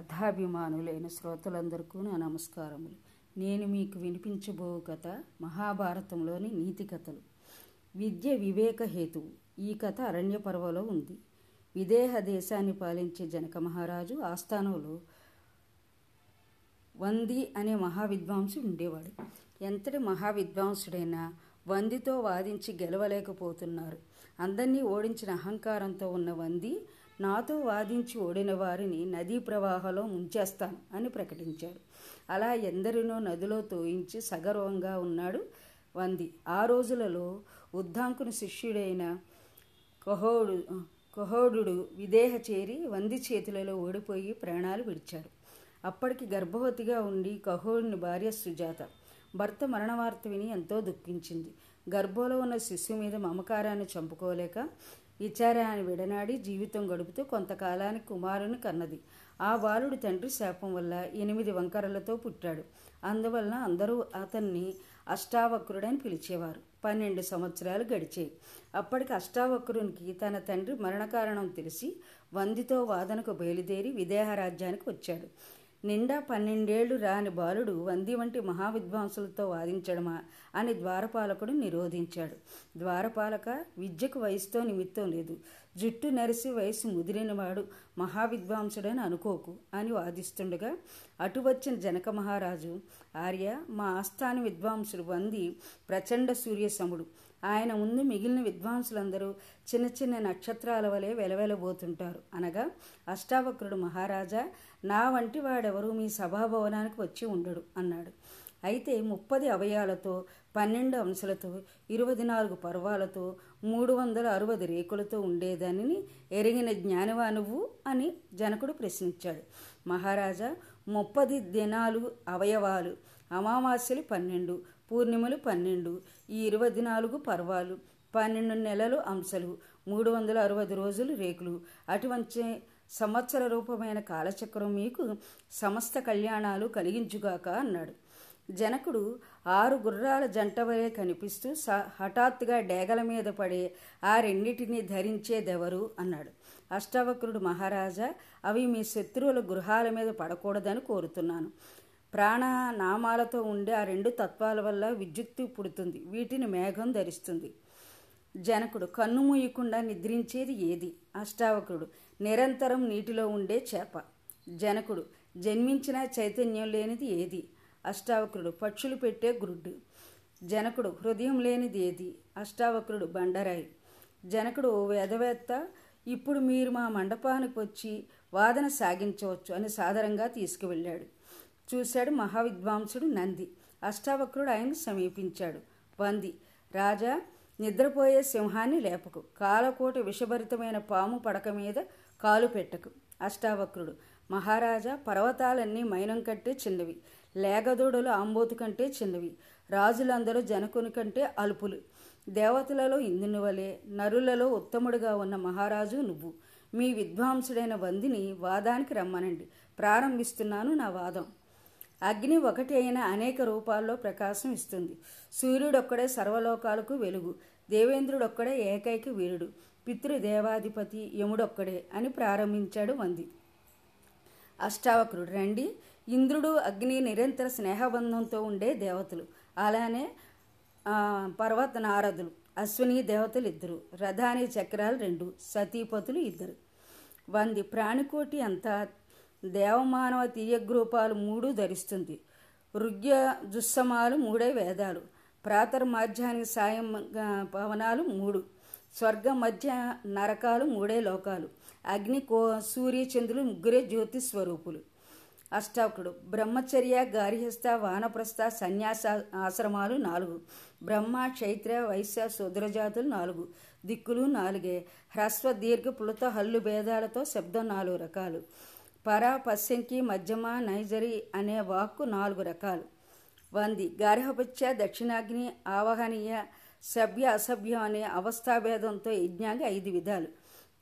కథాభిమానులైన శ్రోతలందరికీ నా నమస్కారములు. నేను మీకు వినిపించబో కథ మహాభారతంలోని నీతి కథలు. విద్య వివేక హేతువు. ఈ కథ అరణ్య పర్వలో ఉంది. విదేహ దేశాన్ని పాలించే జనక మహారాజు ఆస్థానంలో వంది అనే మహావిద్వాంసు ఉండేవాడు. ఎంతటి మహావిద్వాంసుడైనా వందితో వాదించి గెలవలేకపోతున్నారు. అందరినీ ఓడించిన అహంకారంతో ఉన్న వంది నాతో వాదించి ఓడిన వారిని నదీ ప్రవాహంలో ముంచేస్తాను అని ప్రకటించాడు. అలా ఎందరినో నదిలో తోయించి సగర్వంగా ఉన్నాడు వంది. ఆ రోజులలో ఉద్దాంకుని శిష్యుడైన కహోడు కహోడు విదేహ చేరి వంది చేతులలో ఓడిపోయి ప్రాణాలు విడిచాడు. అప్పటికి గర్భవతిగా ఉండి కహోడుని భార్య సుజాత భర్త మరణవార్త విని ఎంతో దుఃఖించింది. గర్భంలో ఉన్న శిశువు మీద మమకారాన్ని చంపుకోలేక విచారాన్ని విడనాడి జీవితం గడుపుతూ కొంతకాలానికి కుమారుని కన్నది. ఆ బాలుడి తండ్రి శాపం వల్ల ఎనిమిది వంకరలతో పుట్టాడు. అందువలన అందరూ అతన్ని అష్టావక్రుడని పిలిచేవారు. పన్నెండు సంవత్సరాలు గడిచాయి. అప్పటికి అష్టావక్రునికి తన తండ్రి మరణకారణం తెలిసి వందితో వాదనకు బయలుదేరి విదేహరాజ్యానికి వచ్చాడు. నిండా పన్నెండేళ్ళు రాని బాలుడు వంది వంటి మహావిద్వాంసులతో వాదించడమా అని ద్వారపాలకుడు నిరోధించాడు. ద్వారపాలక విద్యకు వయసుతో నిమిత్తం లేదు. జుట్టు నరిసి వయసు ముదిరినవాడు మహావిద్వాంసుడని అనుకోకు అని వాదిస్తుండగా అటు వచ్చిన జనక మహారాజు ఆర్య మా ఆస్థాన విద్వాంసుడు వంది ప్రచండ సూర్యసముడు. ఆయన ముందు మిగిలిన విద్వాంసులందరూ చిన్న చిన్న నక్షత్రాల వలె వెలవెలబోతుంటారు. అనగా అష్టావక్రుడు మహారాజా నా వంటి వాడెవరూ మీ సభాభవనానికి వచ్చి ఉండడు అన్నాడు. అయితే ముప్పది అవయాలతో పన్నెండు అంశాలతో ఇరవై నాలుగు పర్వాలతో మూడు వందల అరవై రేకులతో ఉండేదానిని ఎరిగిన జ్ఞానివా నువ్వు అని జనకుడు ప్రశ్నించాడు. మహారాజా ముప్పది దినాలు అవయవాలు అమావాస్యలు పన్నెండు పూర్ణిమలు పన్నెండు ఈ ఇరవై నాలుగు పర్వాలు పన్నెండు నెలలు అంశలు మూడు వందల అరవై రోజులు రేకులు అటువంటి సంవత్సర రూపమైన కాలచక్రం మీకు సమస్త కళ్యాణాలు కలిగించుగాక అన్నాడు. జనకుడు ఆరు గుర్రాల జంట వలె కనిపిస్తూ స హఠాత్తుగా డేగల మీద పడే ఆ రెండింటినీ ధరించేదెవరు? అన్నాడు. అష్టావక్రుడు మహారాజా అవి మీ శత్రువుల గృహాల మీద పడకూడదని కోరుతున్నాను. ప్రాణ నామాలతో ఉండే ఆ రెండు తత్వాల వల్ల విద్యుత్తు పుడుతుంది. వీటిని మేఘం ధరిస్తుంది. జనకుడు కన్ను మూయకుండా నిద్రించేది ఏది? అష్టావకుడు నిరంతరం నీటిలో ఉండే చేప. జనకుడు జన్మించిన చైతన్యం లేనిది ఏది? అష్టావక్రుడు పక్షులు పెట్టే గురుడ్డు. జనకుడు హృదయం లేనిది ఏది? అష్టావక్రుడు బండరాయి. జనకుడు ఓ వేదవేత్త ఇప్పుడు మీరు మా మండపానికి వచ్చి వాదన సాగించవచ్చు అని సాదరంగా తీసుకువెళ్ళాడు. చూశాడు మహావిద్వాంసుడు నంది. అష్టావక్రుడు ఆయన్ని సమీపించాడు. వంది రాజా నిద్రపోయే సింహాన్ని లేపకు. కాలకోట విషభరితమైన పాము పడక మీద కాలు పెట్టకు. అష్టావక్రుడు మహారాజా పర్వతాలన్నీ మైనం కట్టే చిన్నవి. లేగదూడలు ఆంబోతు కంటే చిన్నవి. రాజులందరూ జనకుని కంటే అల్పులు. దేవతలలో ఇందుని వలె నరులలో ఉత్తముడుగా ఉన్న మహారాజు నువ్వు. మీ విద్వాంసుడైన వందిని వాదానికి రమ్మనండి. ప్రారంభిస్తున్నాను నా వాదం. అగ్ని ఒకటి అయిన అనేక రూపాల్లో ప్రకాశం ఇస్తుంది. సూర్యుడొక్కడే సర్వలోకాలకు వెలుగు. దేవేంద్రుడొక్కడే ఏకైక వీరుడు. పితృదేవాధిపతి యముడొక్కడే అని ప్రారంభించాడు వంది. అష్టావక్రుడు. రండి. ఇంద్రుడు అగ్ని నిరంతర స్నేహబంధంతో ఉండే దేవతలు. అలానే పర్వత నారదులు అశ్విని దేవతలు ఇద్దరు రథాని చక్రాలు రెండు సతీపతులు ఇద్దరు. వంది ప్రాణికోటి అంతా దేవమానవ తీయగ్రూపాలు మూడు ధరిస్తుంది. రుగ్య దుస్సమాలు మూడే వేదాలు. ప్రాతర్మాధ్యానికి సాయం పవనాలు మూడు. స్వర్గ మధ్య నరకాలు మూడే లోకాలు. అగ్ని కో సూర్యచంద్రులు ముగ్గురే జ్యోతి స్వరూపులు అష్టావకుడు. బ్రహ్మచర్య గార్హస్థ వానప్రస్థ సన్యాస ఆశ్రమాలు నాలుగు. బ్రహ్మ క్షైత్ర వైశ్య శూద్రజాతులు నాలుగు. దిక్కులు నాలుగే. హ్రస్వ దీర్ఘ పులత హల్లు భేదాలతో శబ్దం నాలుగు రకాలు. పర పశ్యంకి మధ్యమ నైజరి అనే వాక్కు నాలుగు రకాలు. వంది. గార్హపత్య దక్షిణాగ్ని ఆవహనీయ సభ్య అసభ్యం అనే అవస్థాభేదంతో యజ్ఞాంగ ఐదు విధాలు.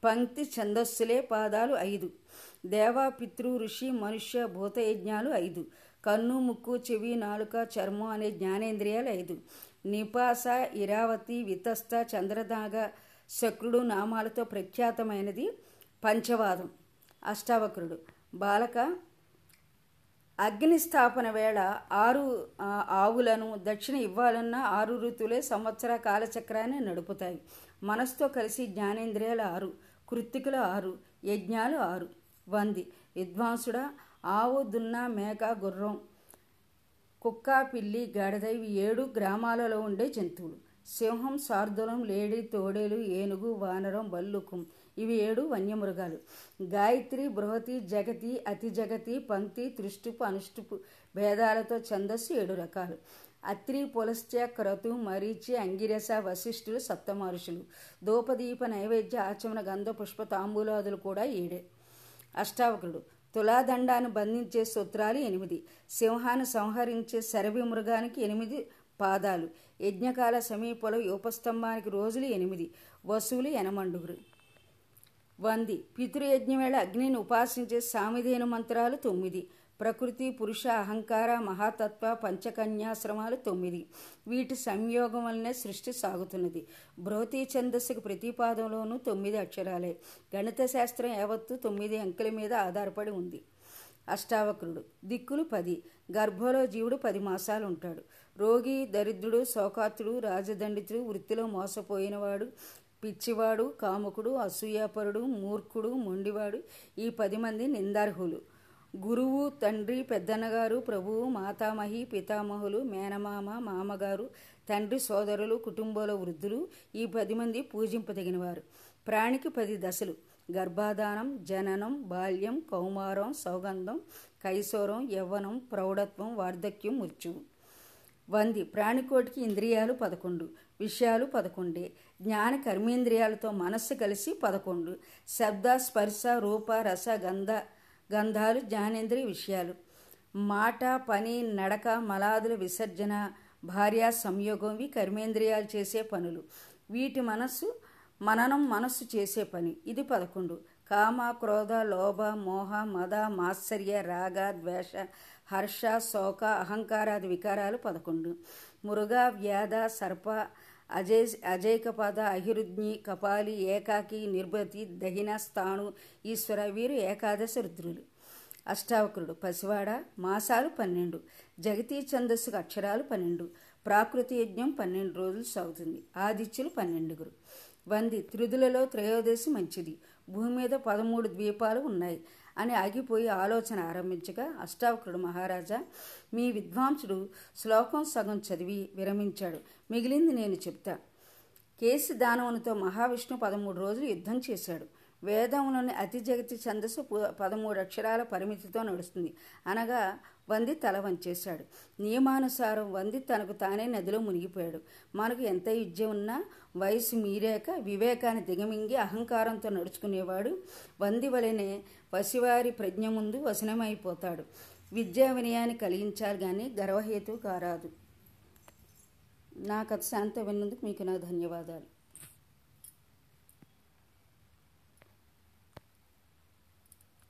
పంక్తి ఛందస్సులే పాదాలు ఐదు. దేవ పితృ ఋషి మనుష్య భూతయజ్ఞాలు ఐదు. కన్ను ముక్కు చెవి నాలుక చర్మం అనే జ్ఞానేంద్రియాలు ఐదు. నిపాస ఇరావతి వితస్త చంద్రదాగ శక్రుడు నామాలతో ప్రఖ్యాతమైనది పంచవాదం. అష్టావక్రుడు. బాలక అగ్నిస్థాపన వేళ ఆరు ఆవులను దక్షిణ ఇవ్వాలన్న ఆరు ఋతువులే సంవత్సర కాలచక్రాన్ని నడుపుతాయి. మనసుతో కలిసి జ్ఞానేంద్రియాలు ఆరు కృత్తికలు ఆరు యజ్ఞాలు ఆరు. వంది. విద్వాంసుడ ఆవు దున్న మేక గుర్రం. కుక్క పిల్లి గాడిద ఇవి ఏడు గ్రామాలలో ఉండే జంతువులు. సింహం శార్దులం లేడి తోడేలు ఏనుగు వానరం బల్లుకం ఇవి ఏడు వన్యమృగాలు. గాయత్రి బృహతి జగతి అతి జగతి పంక్తి తృష్టిపు అనుష్టుపు భేదాలతో ఛందస్సు ఏడు రకాలు. అత్రి పులస్త్య క్రతు మరీచి అంగిరస వశిష్ఠులు సప్తమహర్షులు. ధూపదీప నైవేద్య ఆచమన గంధ పుష్ప తాంబూలాదులు కూడా ఏడే అష్టావకుడు తులాదండాను బంధించే సూత్రాలు ఎనిమిది. సింహాన్ని సంహరించే శరభి మృగానికి ఎనిమిది పాదాలు. యజ్ఞకాల సమీపంలో ఉపస్తంభానికి రోజులు ఎనిమిది. వసువులు ఎనమండుగురు వంది. పితృయజ్ఞం వేళ అగ్నిని ఉపాసించే సామిధేను మంత్రాలు తొమ్మిది. ప్రకృతి పురుష అహంకార మహాతత్వ పంచకన్యాశ్రమాలు తొమ్మిది. వీటి సంయోగం వలనే సృష్టి సాగుతున్నది. భ్రోతి ఛందస్సుకు ప్రతిపాదంలోనూ తొమ్మిది అక్షరాలే. గణిత శాస్త్రం యావత్తు తొమ్మిది అంకెల మీద ఆధారపడి ఉంది. అష్టావక్రుడు. దిక్కులు పది. గర్భంలో జీవుడు పది మాసాలు ఉంటాడు రోగి దరిద్రుడు శోకాతుడు రాజదండితుడు వృత్తిలో మోసపోయినవాడు పిచ్చివాడు కాముకుడు అసూయాపరుడు మూర్ఖుడు మొండివాడు ఈ పది మంది నిందార్హులు. గురువు తండ్రి పెద్దన్నగారు ప్రభువు మాతామహి పితామహులు మేనమామ మామగారు తండ్రి సోదరులు కుటుంబంలో వృద్ధులు ఈ పది మంది పూజింపదగినవారు. ప్రాణికి పది దశలు. గర్భాధానం జననం బాల్యం కౌమారం సౌగంధం కైశోరం యవ్వనం ప్రౌఢత్వం వార్ధక్యం మృత్యువు. వంది. ప్రాణికోటికి ఇంద్రియాలు పదకొండు. విషయాలు పదకొండే. జ్ఞాన కర్మేంద్రియాలతో మనస్సు కలిసి పదకొండు. శబ్ద స్పర్శ రూప రస గంధ గంధాలు జ్ఞానేంద్రియ విషయాలు. మాట పని నడక మలాదుల విసర్జన భార్య సంయోగం ఇవి కర్మేంద్రియాలు చేసే పనులు. వీటి మనస్సు మననం మనస్సు చేసే పని. ఇది పదకొండు. కామ క్రోధ లోభ మోహ మద మాత్సర్య రాగ ద్వేష హర్ష శోక అహంకారాది వికారాలు పదకొండు. మురుగ వ్యాధ సర్ప అజయ్ అజైకపద అహిరుజ్ఞి కపాలి ఏకాకి నిర్భతి దహిన స్థాణు ఈశ్వర వీరు ఏకాదశ రుద్రులు. అష్టావకరుడు పసివాడ మాసాలు పన్నెండు జగతీ ఛందస్సుకు అక్షరాలు పన్నెండు ప్రాకృతి యజ్ఞం పన్నెండు రోజులు సాగుతుంది ఆదిత్యులు పన్నెండుగురు. వంది త్రిదులలో త్రయోదశి మంచిది భూమి మీద పదమూడు ద్వీపాలు ఉన్నాయి అని ఆగిపోయి ఆలోచన ఆరంభించగా అష్టావకుడు మహారాజా మీ విద్వాంసుడు శ్లోకం సగం చదివి విరమించాడు. మిగిలింది నేను చెప్తా. కేసి దానవునితో మహావిష్ణు పదమూడు రోజులు యుద్ధం చేశాడు. వేదంలోని అతి జగతి ఛందస్సు పదమూడు అక్షరాల పరిమితితో నడుస్తుంది. అనగా వంది తల వంచేశాడు. నియమానుసారం వంది తనకు తానే నదిలో మునిగిపోయాడు. మనకు ఎంత విద్య ఉన్నా వయసు మీరాక వివేకాన్ని దిగమింగి అహంకారంతో నడుచుకునేవాడు. వంది వలనే వసివారి ప్రజ్ఞ ముందు వసనమైపోతాడు విద్యా వినయాన్ని కలిగించాలి కానీ గర్వహేతు కారాదు. నా కథ శాంత విన్నందుకు మీకు నా ధన్యవాదాలు.